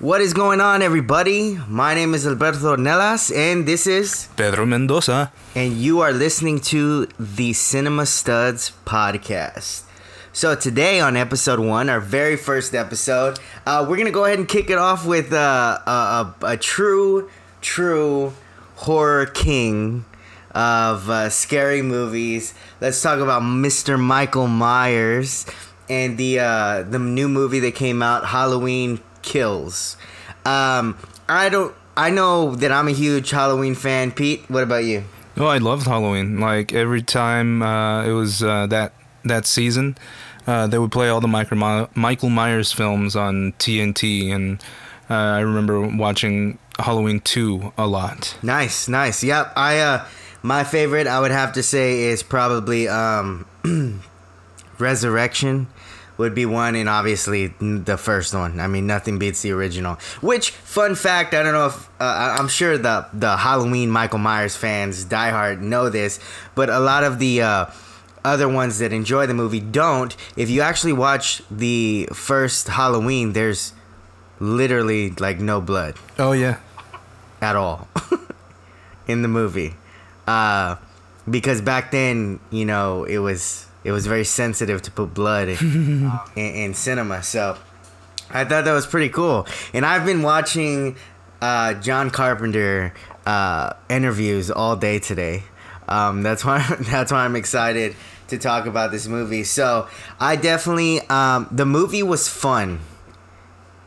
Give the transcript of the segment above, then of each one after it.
What is going on, everybody? My name is Alberto Ornelas, and this is, Pedro Mendoza. and you are listening to the Cinema Studs podcast. So today on episode one, our very first episode, uh, we're gonna go ahead and kick it off with uh, a, a, a true, true horror king of uh, scary movies. Let's talk about Mr. Michael Myers and the uh, the new movie that came out, Halloween Kills. Um, I don't. I know that I'm a huge Halloween fan. Pete, what about you? Oh, I loved Halloween. Like every time uh, it was uh, that that season, uh, they would play all the Michael Michael Myers films on TNT, and uh, I remember watching Halloween two a lot. Nice, nice. Yep. I uh, my favorite I would have to say is probably um, Resurrection would be one, and obviously the first one. I mean, nothing beats the original. Which, fun fact, I don't know if uh, I'm sure the the Halloween Michael Myers fans, diehard, know this, but a lot of the uh, other ones that enjoy the movie don't. If you actually watch the first Halloween, there's literally like no blood Oh yeah, at all in the movie uh, because back then you know it was it was very sensitive to put blood in, in, in cinema so i thought that was pretty cool. And i've been watching uh, john carpenter uh, interviews all day today. Um, that's why that's why i'm excited to talk about this movie. So i definitely um, the movie was fun.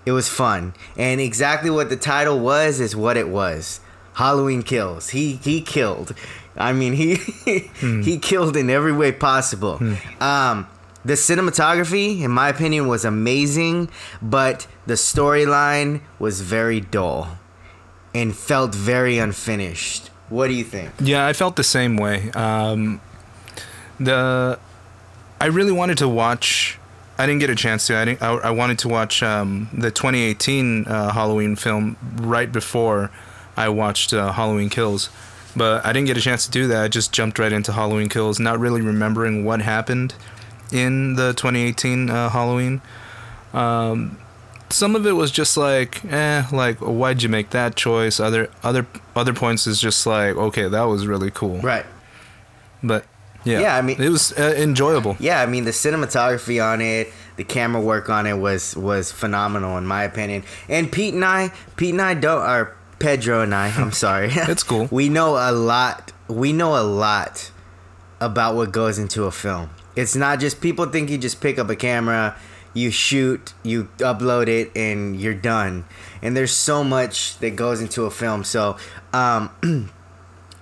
It was fun, and exactly what the title was is what it was. Halloween kills. He he killed. I mean he he killed in every way possible. Um, the cinematography, in my opinion, was amazing, but the storyline was very dull and felt very unfinished. What do you think? yeah. I felt the same way. Um, the I really wanted to watch. I didn't get a chance to. I didn't. I, I wanted to watch um, the 2018 uh, Halloween film right before I watched uh, Halloween Kills, but I didn't get a chance to do that. I just jumped right into Halloween Kills, not really remembering what happened in the 2018 uh, Halloween. Um, some of it was just like, eh, like why'd you make that choice? Other other other points is just like, okay, that was really cool. Right. But yeah, Yeah, I mean- it was uh, enjoyable. Yeah, I mean the cinematography on it, the camera work on it was was phenomenal in my opinion. And Pete and I, Pete and I don't, or Pedro and I, I'm sorry. It's cool. We know a lot. We know a lot about what goes into a film. It's not just people think you just pick up a camera, you shoot, you upload it, and you're done. And there's so much that goes into a film. So, um,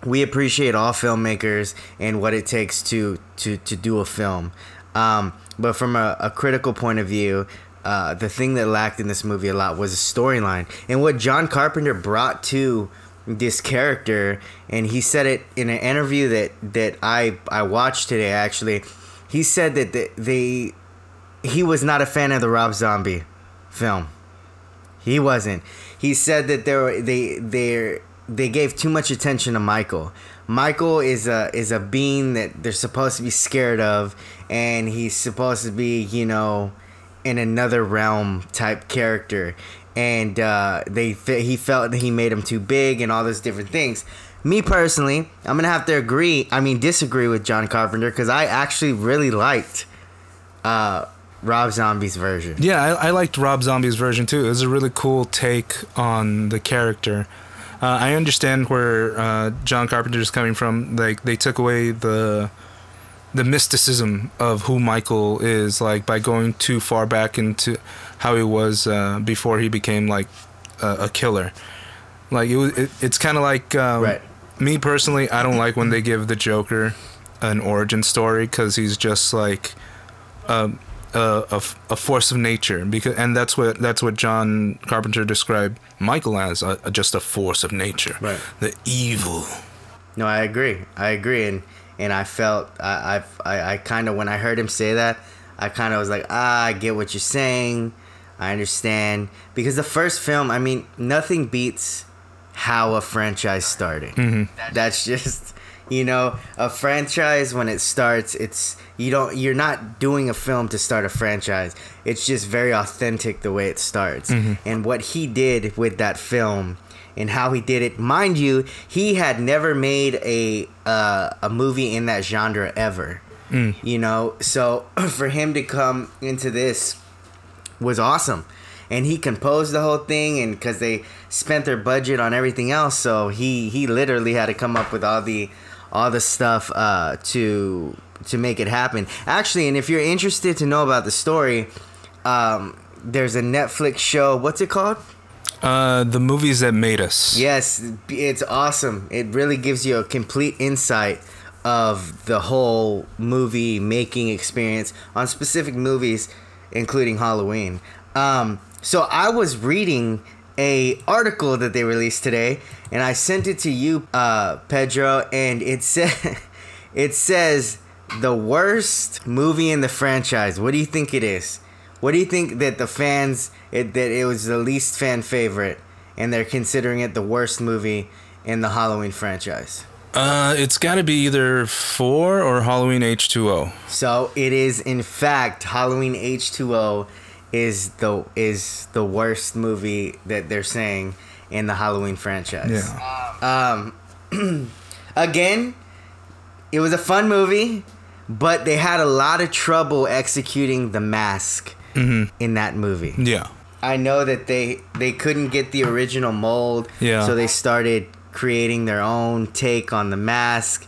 we appreciate all filmmakers and what it takes to to to do a film. Um, but from a, a critical point of view, uh, the thing that lacked in this movie a lot was a storyline and what John Carpenter brought to this character. And he said it in an interview that that I I watched today. Actually, he said that the, they he was not a fan of the Rob Zombie film. He wasn't. He said that there they they they gave too much attention to Michael. Michael is a is a being that they're supposed to be scared of, and he's supposed to be you know in another realm type character. And uh, they he felt that he made him too big and all those different things. Me personally, I'm gonna have to agree. I mean, disagree with John Carpenter because I actually really liked uh, Rob Zombie's version. Yeah, I, I liked Rob Zombie's version too. It was a really cool take on the character. Uh, I understand where uh, John Carpenter is coming from. Like they took away the the mysticism of who Michael is, like by going too far back into how he was uh, before he became like a, a killer. Like it was, it, it's kind of like um, Right. me personally. I don't like when they give the Joker an origin story because he's just like um, a, a, a force of nature because and that's what that's what John Carpenter described Michael as a- just a force of nature Right. the evil No, I agree. I agree, and and I felt I I I kind of when I heard him say that, I kind of was like, ah, I get what you're saying. I understand because the first film, I mean, nothing beats how a franchise started. That's just You know, a franchise when it starts, it's you don't you're not doing a film to start a franchise. It's just very authentic the way it starts. And what he did with that film and how he did it, mind you, he had never made a uh, a movie in that genre ever. You know, so for him to come into this was awesome. And he composed the whole thing and because they spent their budget on everything else so he he literally had to come up with all the all the stuff uh to to make it happen. Actually and if you're interested to know about the story um there's a netflix show. What's it called Uh, the movies that made us. Yes, it's awesome. It really gives you a complete insight of the whole movie making experience on specific movies, including Halloween. Um, so I was reading a article that they released today, and I sent it to you, uh, Pedro, and it said it says the worst movie in the franchise. What do you think it is? What do you think that the fans it, that it was the least fan favorite, and they're considering it the worst movie in the Halloween franchise? Uh, it's got to be either four or Halloween H two O. So it is in fact Halloween H two O is the is the worst movie that they're saying in the Halloween franchise. Yeah. Um, again, it was a fun movie, but they had a lot of trouble executing the mask in that movie. Yeah. I know that they they couldn't get the original mold, Yeah. so they started creating their own take on the mask.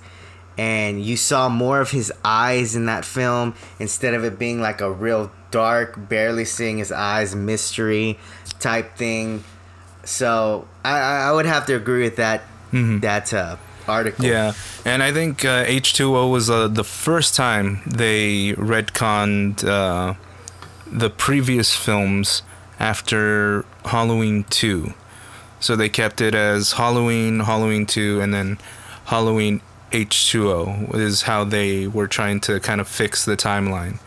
And you saw more of his eyes in that film instead of it being like a real dark, barely seeing his eyes mystery type thing. So I, I would have to agree with that that uh, article. Yeah, and I think uh, H2O was uh, the first time they retconned uh, the previous films after Halloween 2. So they kept it as Halloween, Halloween 2, and then Halloween H2O is how they were trying to kind of fix the timeline.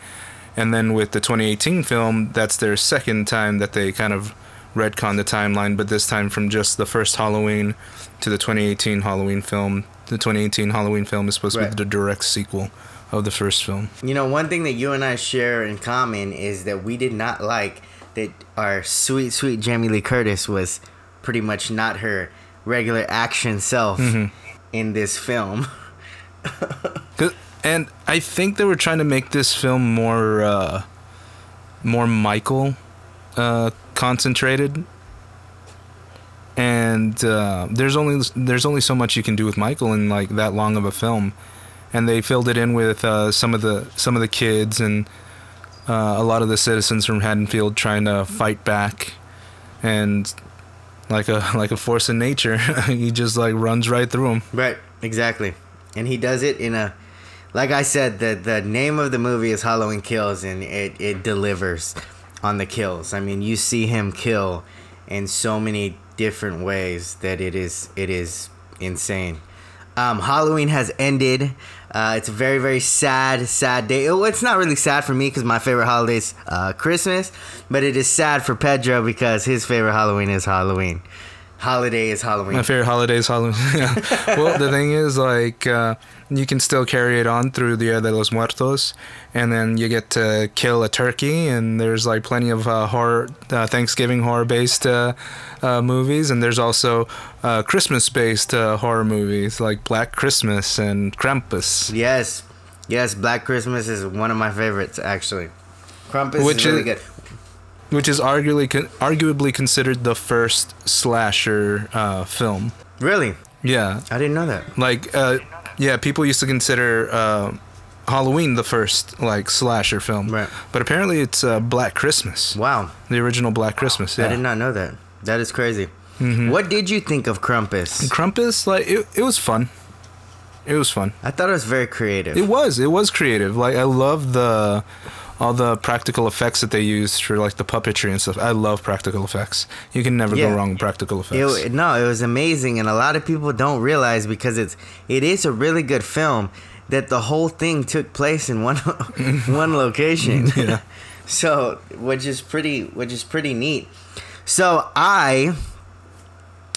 And then with the 2018 film, that's their second time that they kind of retcon the timeline, but this time from just the first Halloween to the 2018 Halloween film. The 2018 Halloween film is supposed to be the direct sequel of the first film. You know, one thing that you and I share in common is that we did not like that our sweet, sweet Jamie Lee Curtis was pretty much not her regular action self in this film. And I think they were trying to make this film more, uh, more Michael uh, concentrated. And uh, there's only there's only so much you can do with Michael in like that long of a film, and they filled it in with uh, some of the some of the kids and uh, a lot of the citizens from Haddonfield trying to fight back, and like a like a force in nature, he just like runs right through them. Right, exactly. And he does it in a like I said, the the name of the movie is Halloween Kills and it, it delivers on the kills. I mean you see him kill in so many different ways that it is it is insane. Um, Halloween has ended. Uh, it's a very, very sad, sad day. It's not really sad for me because my favorite holiday is uh, Christmas, but it is sad for Pedro because his favorite Halloween is Halloween. Holiday is Halloween. My favorite holiday is Halloween. Well, the thing is, like, uh, you can still carry it on through Dia de los Muertos, and then you get to kill a turkey, and there's like plenty of uh, horror, uh, Thanksgiving horror-based uh, uh, movies, and there's also uh, Christmas-based uh, horror movies like Black Christmas and Krampus. Yes, yes. Black Christmas is one of my favorites, actually. Krampus Which is really is- good. which is arguably con- arguably considered the first slasher uh, film. Really, Yeah, I didn't know that. like uh, yeah, people used to consider uh, Halloween the first like slasher film, Right. But apparently, it's uh, Black Christmas, Wow, the original Black Christmas. I did not know that. That is crazy. Mm-hmm. What did you think of Krampus? Krampus, like it, it was fun. It was fun. I thought it was very creative. It was. It was creative. Like I love the all the practical effects that they used for like the puppetry and stuff. I love practical effects. You can never Yeah. go wrong with practical effects. It, no, it was amazing, and a lot of people don't realize because it's it is a really good film that the whole thing took place in one one location. Yeah. so, which is pretty, which is pretty neat. So I,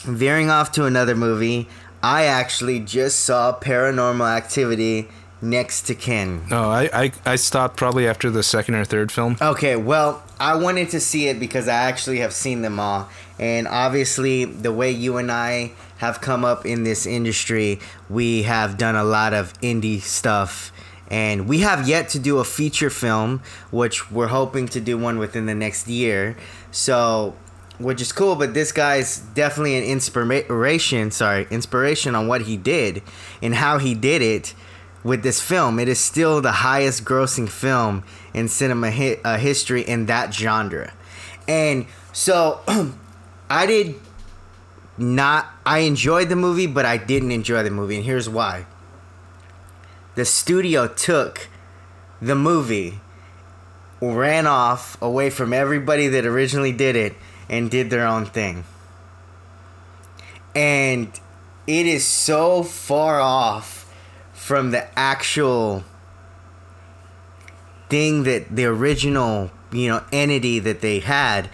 veering off to another movie, I actually just saw Paranormal Activity Next of Kin. No, I, I I stopped probably after the second or third film. Okay, well, I wanted to see it because I actually have seen them all. And obviously, the way you and I have come up in this industry, we have done a lot of indie stuff. And we have yet to do a feature film, which we're hoping to do one within the next year. So, which is cool, but this guy's definitely an inspiration, sorry, inspiration on what he did and how he did it with this film. It is still the highest grossing film in cinema hi- uh, history in that genre. And so I did not, I enjoyed the movie, but I didn't enjoy the movie. And here's why the studio took the movie, ran off away from everybody that originally did it, and did their own thing. And it is so far off from the actual thing that the original, you know, entity that they had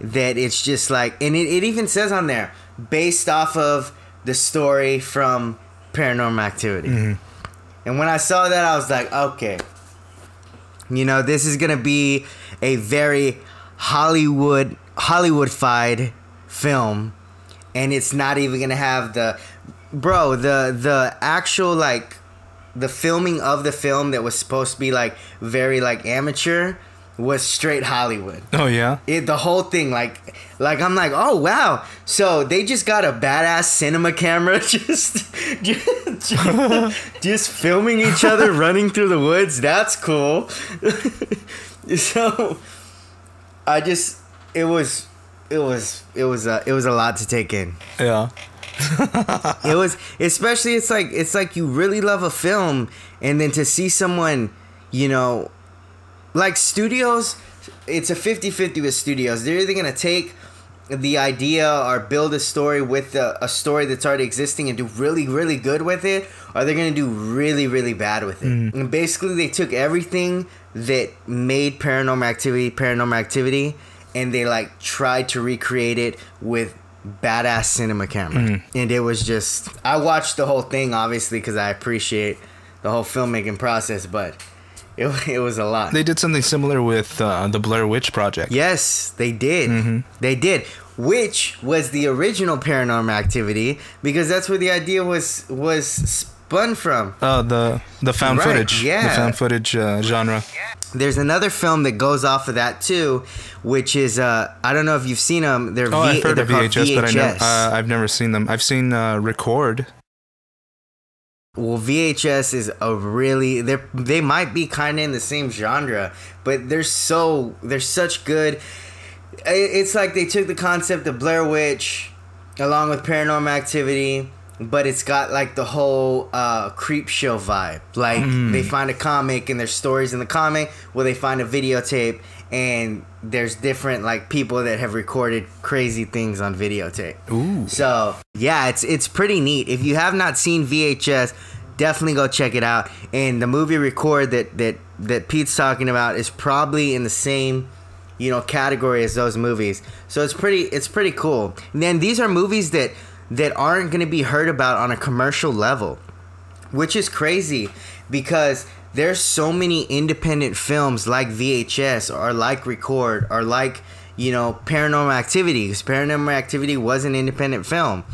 that it's just like and it, it even says on there based off of the story from paranormal activity. Mm-hmm. And when i saw that i was like okay. You know this is gonna be a very hollywood hollywoodified film and it's not even gonna have the bro the the actual like the filming of the film that was supposed to be like very like amateur was straight hollywood. Oh yeah. it the whole thing like like i'm like oh wow. So they just got a badass cinema camera just just, just filming each other running through the woods. That's cool. So i just it was it was it was a, it was a lot to take in. Yeah. it was especially it's like it's like you really love a film and then to see someone you know like studios it's a 50-50 with studios. They're either gonna take the idea or build a story with a, a story that's already existing and do really really good with it or they're gonna do really really bad with it. Mm-hmm. And basically they took everything that made paranormal activity paranormal activity and they like tried to recreate it with badass cinema camera and it was just i watched the whole thing obviously because i appreciate the whole filmmaking process but it, it was a lot They did something similar with uh, the Blair Witch Project. Yes, they did. They did. Which was the original paranormal activity because that's where the idea was was spun from. Uh, the the found Right, footage. yeah. The found footage uh, genre. There's another film that goes off of that too, which is uh I don't know if you've seen them. They're Oh, v- I've heard of called VHS, but I never, uh, I've never seen them. I've seen uh, Record. well, VHS is a really they they might be kind of in the same genre, but they're so they're such good. It's like they took the concept of Blair Witch, along with Paranormal Activity, but it's got like the whole uh, Creepshow vibe. Like they find a comic and there's stories in the comic. where they find a videotape and there's different like people that have recorded crazy things on videotape. Ooh. So yeah, it's it's pretty neat. If you have not seen VHS, definitely go check it out. And the movie record that that that Pete's talking about is probably in the same you know category as those movies. So it's pretty it's pretty cool. And then these are movies that that aren't going to be heard about on a commercial level which is crazy because there's so many independent films like VHS or like Record or like you know Paranormal Activity, because Paranormal Activity was an independent film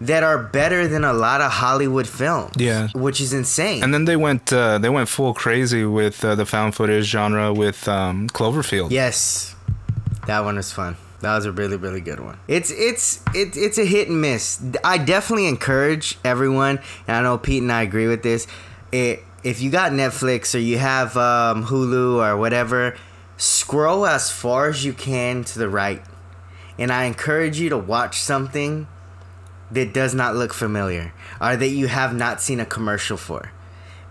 that are better than a lot of Hollywood films. Yeah. which is insane. And then they went uh, they went full crazy with uh, the found footage genre with um, Cloverfield. Yes, that one was fun. That was a really really good one. It's it's it, it's a hit and miss. I definitely encourage everyone, and I know Pete and I agree with this. It, if you got Netflix or you have um, Hulu or whatever, scroll as far as you can to the right, and I encourage you to watch something that does not look familiar or that you have not seen a commercial for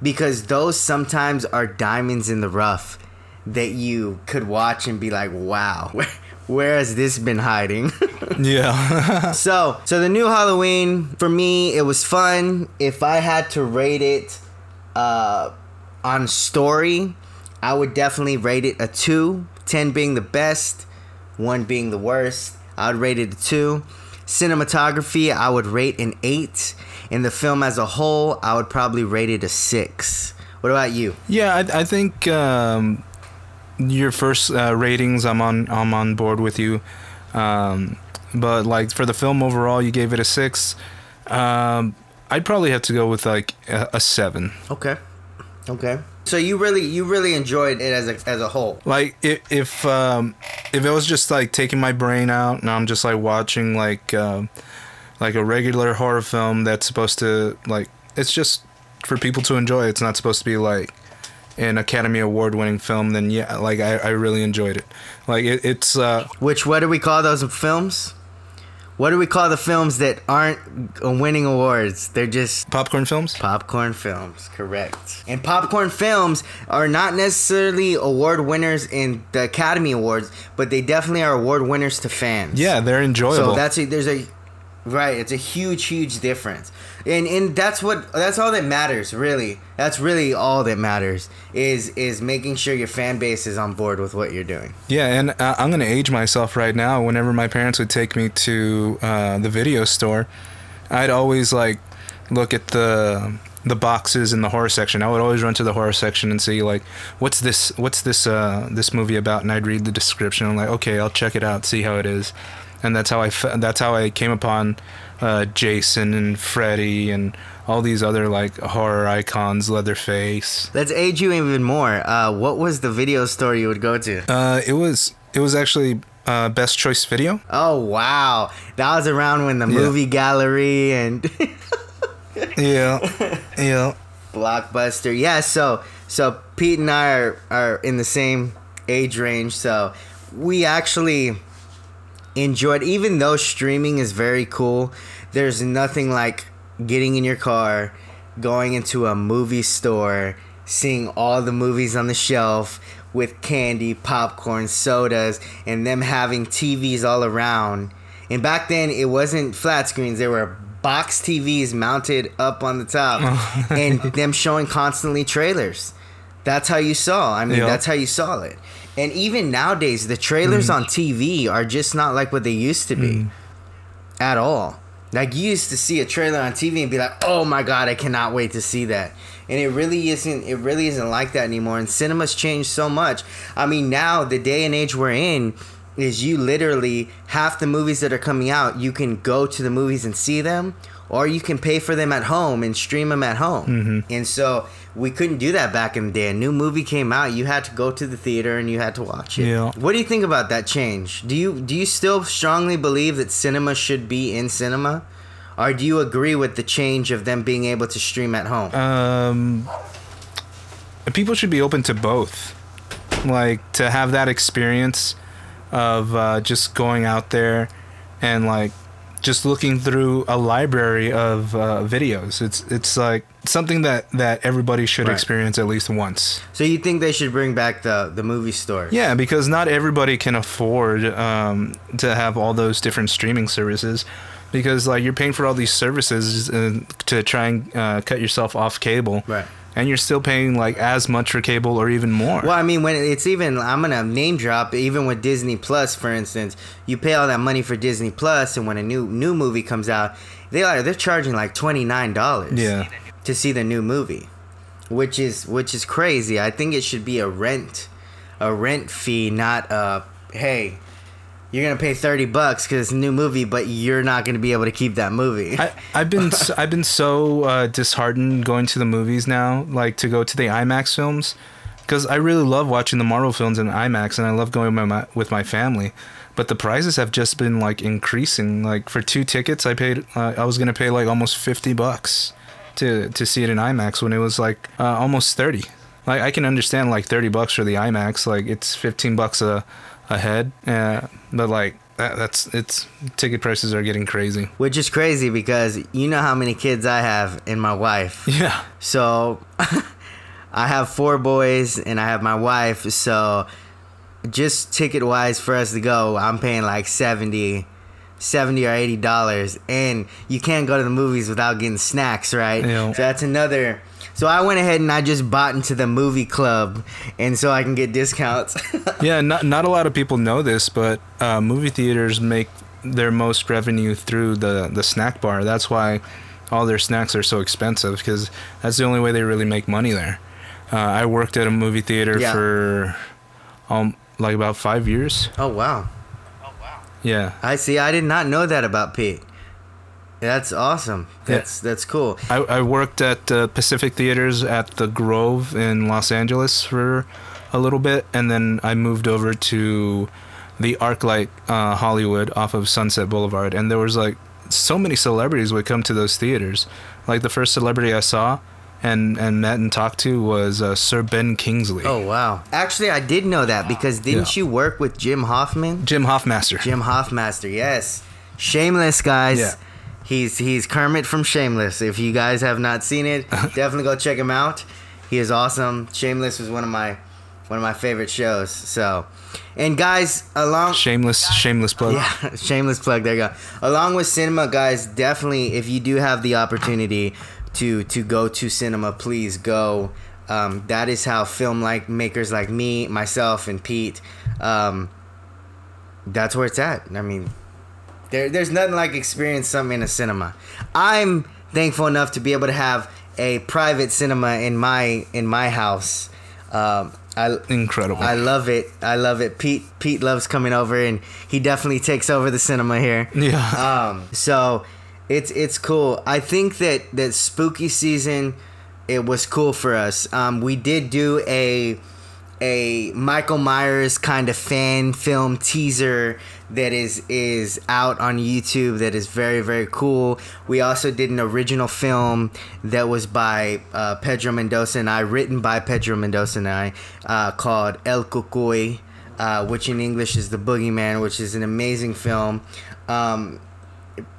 because those sometimes are diamonds in the rough that you could watch and be like, wow, where, has this been hiding? Yeah. so, so the new Halloween for me, it was fun. If I had to rate it uh, on story, I would definitely rate it a two. 10 being the best, one being the worst. I would rate it a two. Cinematography, I would rate an eight. In the film as a whole, I would probably rate it a six. What about you? Yeah, I, I think um, your first uh, ratings, I'm on I'm on board with you. Um, but like for the film overall, you gave it a six. Um, I'd probably have to go with like a, a seven. Okay. Okay. So you really you really enjoyed it as a as a whole. Like if if um, if it was just like taking my brain out and I'm just like watching like uh, like a regular horror film that's supposed to like it's just for people to enjoy. It's not supposed to be like an Academy Award winning film. Then yeah, like I, I really enjoyed it. Like it, it's uh, Which what do we call those films? What do we call the films that aren't winning awards? They're just popcorn films. popcorn films, correct. And popcorn films are not necessarily award winners in the Academy Awards, but they definitely are award winners to fans. Yeah, they're enjoyable. So that's a, there's a right. It's a huge, huge difference, and and that's what that's all that matters. Really, that's really all that matters is is making sure your fan base is on board with what you're doing. Yeah, and uh, I'm gonna age myself right now. Whenever my parents would take me to uh, the video store, I'd always like look at the the boxes in the horror section. I would always run to the horror section and see like, what's this? What's this? Uh, this movie about? And I'd read the description. I'm like, okay, I'll check it out, see how it is, and that's how I that's how I came upon uh, Jason and Freddy and all these other like horror icons, Leatherface. Let's age you even more. Uh, what was the video store you would go to? Uh, it was it was actually uh, best choice video. Oh wow, that was around when the movie gallery and Yeah, yeah. Blockbuster. Yeah, so so Pete and I are, are in the same age range, so we actually enjoyed even though streaming is very cool, there's nothing like getting in your car, going into a movie store, seeing all the movies on the shelf with candy, popcorn, sodas, and them having TVs all around. And back then it wasn't flat screens, there were box TVs mounted up on the top and them showing constantly trailers. That's how you saw. I mean, Yeah. that's how you saw it. And even nowadays, the trailers mm. on TV are just not like what they used to be mm. at all. Like you used to see a trailer on TV and be like, "Oh my god, I cannot wait to see that." And it really isn't. It really isn't like that anymore. And cinema's changed so much. I mean, now the day and age we're in is you literally half the movies that are coming out, you can go to the movies and see them, or you can pay for them at home and stream them at home. And so we couldn't do that back in the day. A new movie came out, you had to go to the theater and you had to watch it. Yeah. What do you think about that change? Do you do you still strongly believe that cinema should be in cinema? Or do you agree with the change of them being able to stream at home? um, people should be open to both. Like to have that experience of uh, just going out there and like just looking through a library of uh, videos. It's it's like something that that everybody should Right. experience at least once. so you think they should bring back the the movie store? Yeah, because not everybody can afford um, to have all those different streaming services. Because like you're paying for all these services uh, to try and uh, cut yourself off cable, Right. And you're still paying like as much for cable or even more. Well, I mean, when it's even, I'm gonna name drop. Even with Disney Plus, for instance, you pay all that money for Disney Plus, and when a new new movie comes out, they are they're charging like twenty nine dollars. Yeah. To see the new movie, which is which is crazy. I think it should be a rent, a rent fee, not a hey. You're gonna pay thirty bucks because it's a new movie, but you're not gonna be able to keep that movie. I, I've been s- I've been so uh, disheartened going to the movies now, like to go to the IMAX films, because I really love watching the Marvel films in IMAX, and I love going with my, with my family. But the prices have just been like increasing. Like for two tickets, I paid uh, I was gonna pay like almost fifty bucks to to see it in IMAX when it was like uh, almost thirty. Like I can understand like thirty bucks for the IMAX, like it's fifteen bucks a a head, uh, but like. That, that's it's ticket prices are getting crazy. which is crazy because you know how many kids I have and my wife. Yeah. So I have four boys and I have my wife. So just ticket wise for us to go, I'm paying like 70 70 or 80 dollars and you can't go to the movies without getting snacks, right? Yeah. So that's another so I went ahead and I just bought into the movie club and so I can get discounts. Yeah, not not a lot of people know this, but uh, movie theaters make their most revenue through the the snack bar. That's why all their snacks are so expensive because that's the only way they really make money there. Uh, I worked at a movie theater Yeah. for um like about five years. Oh wow. Oh wow. Yeah, I see. I did not know that about Pete. That's awesome. That's that's cool. I, I worked at uh, Pacific Theaters at the Grove in Los Angeles for a little bit, and then I moved over to the ArcLight uh, Hollywood off of Sunset Boulevard, and there was like so many celebrities would come to those theaters. Like the first celebrity I saw and and met and talked to was uh, Sir Ben Kingsley, Oh wow. Actually, I did know that because didn't Yeah. you work with Jim Hoffman? Jim Hoffmaster. Jim Hoffmaster, yes. Shameless, guys. Yeah. He's he's Kermit from Shameless. If you guys have not seen it, definitely go check him out. He is awesome. Shameless was one of my one of my favorite shows. So, and guys, along Shameless, shameless plug. yeah, shameless plug. There you go. Along with cinema, guys, definitely if you do have the opportunity to to go to cinema, please go. Um, that is how film like makers like me, myself, and Pete. Um, that's where it's at. I mean, there, there's nothing like experience something in a cinema. I'm thankful enough to be able to have a private cinema in my in my house. Um, I Incredible. I love it. I love it. Pete Pete loves coming over, and he definitely takes over the cinema here. yeah. Um, so it's it's cool. I think that that spooky season, it was cool for us. Um, we did do a a Michael Myers kind of fan film teaser that is is out on YouTube that is very very cool. We also did an original film that was by uh, Pedro Mendoza and I, written by Pedro Mendoza and I, uh, called El Cucuy, uh, which in English is The Boogeyman, which is an amazing film. Um,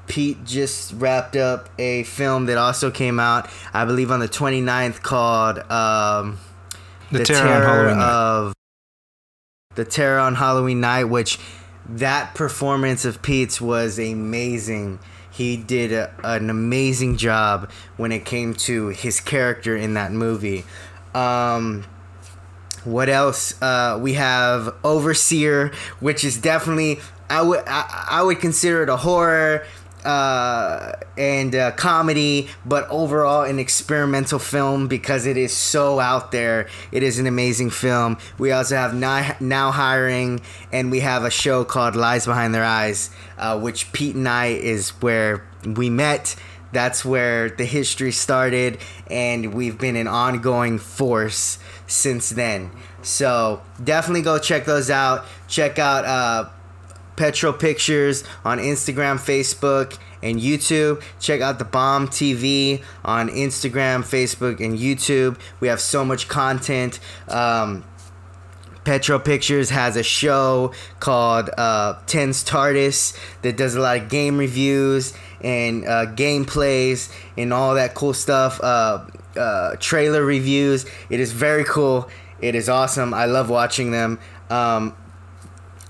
Pete just wrapped up a film that also came out, I believe, on the 29th called um, The Terror on Halloween Night. of The Terror on Halloween Night, which that performance of Pete's was amazing. He did a, an amazing job when it came to his character in that movie. Um, what else? Uh, we have Overseer, which is definitely I would I, I would consider it a horror uh, and uh, comedy, but overall an experimental film because it is so out there. It is an amazing film. We also have now, hiring, and we have a show called Lies Behind Their Eyes, uh, which Pete and I is where we met. That's where the history started, and we've been an ongoing force since then. So definitely go check those out. Check out uh, Petro Pictures on Instagram, Facebook, and YouTube. Check out the Bomb TV on Instagram, Facebook, and YouTube. We have so much content. Um, Petro Pictures has a show called uh, Tens TARDIS that does a lot of game reviews and uh, gameplays and all that cool stuff. Uh, uh, trailer reviews. It is very cool. It is awesome. I love watching them. Um,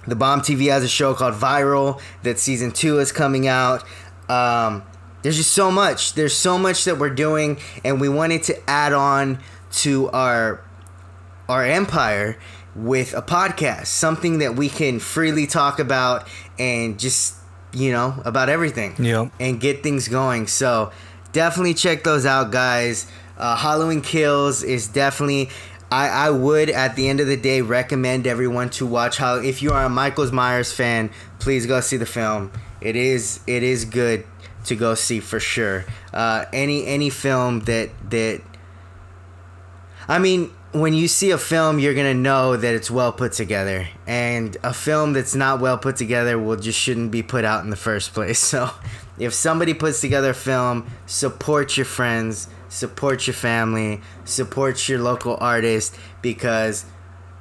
the Bomb TV has a show called Viral that season two is coming out. Um, there's just so much. There's so much that we're doing, and we wanted to add on to our our empire with a podcast, something that we can freely talk about and just you know about everything Yep. and get things going. So definitely check those out, guys. Uh, Halloween Kills is definitely. I, I would at the end of the day recommend everyone to watch how if you are a Michael Myers fan, please go see the film. It is it is good to go see for sure. Uh, any any film that that I mean, when you see a film, you're gonna know that it's well put together, and a film that's not well put together will just shouldn't be put out in the first place. So, if somebody puts together a film, support your friends, support your family, support your local artist because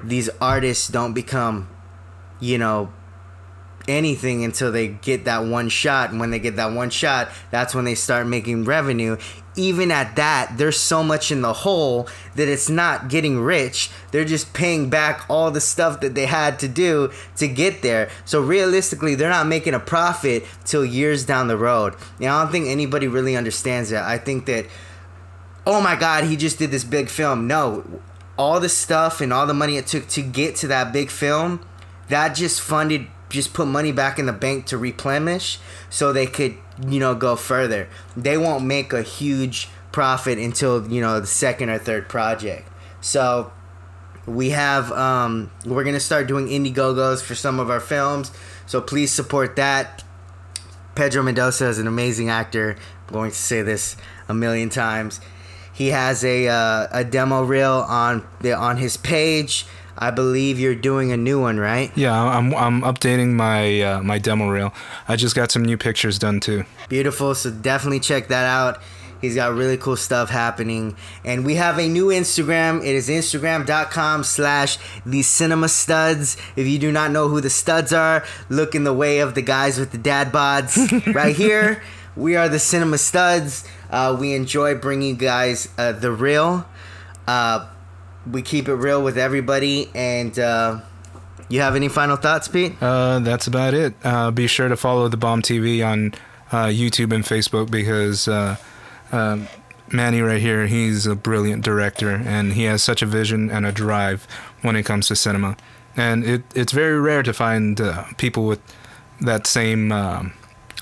these artists don't become, you know, anything until they get that one shot. And when they get that one shot, that's when they start making revenue. Even at that, there's so much in the hole that it's not getting rich. They're just paying back all the stuff that they had to do to get there. So realistically, they're not making a profit till years down the road. And I don't think anybody really understands that. I think that, oh my God, he just did this big film. No, all the stuff and all the money it took to get to that big film, that just funded just put money back in the bank to replenish so they could you know, go further. They won't make a huge profit until you know the second or third project. So we have um, we're gonna start doing Indiegogos for some of our films. So please support that. Pedro Mendoza is an amazing actor. I'm going to say this a million times. He has a uh, a demo reel on the on his page. I believe you're doing a new one, right? Yeah, I'm I'm updating my uh, my demo reel. I just got some new pictures done too. Beautiful. So definitely check that out. He's got really cool stuff happening. And we have a new Instagram. It is instagram.com slash the cinema studs. If you do not know who the studs are, look in the way of the guys with the dad bods right here. We are the cinema studs. Uh, we enjoy bringing you guys uh, the real. Uh, we keep it real with everybody. And uh, you have any final thoughts, Pete? Uh, that's about it. Uh, be sure to follow the Bomb TV on YouTube and Facebook because um, Manny right here, he's a brilliant director and he has such a vision and a drive when it comes to cinema. And it, it's very rare to find people with that same um,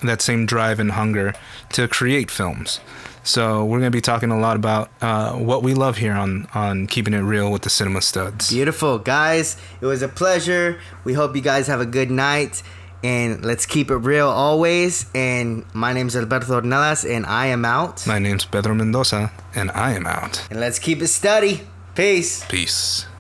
that same drive and hunger to create films. So we're going to be talking a lot about uh, what we love here on on keeping it real with the cinema studs. Beautiful, guys. It was a pleasure. We hope you guys have a good night. And let's keep it real always. And my name is Alberto Ornelas, and I am out. My name's Pedro Mendoza, and I am out. And let's keep it steady. Peace. Peace.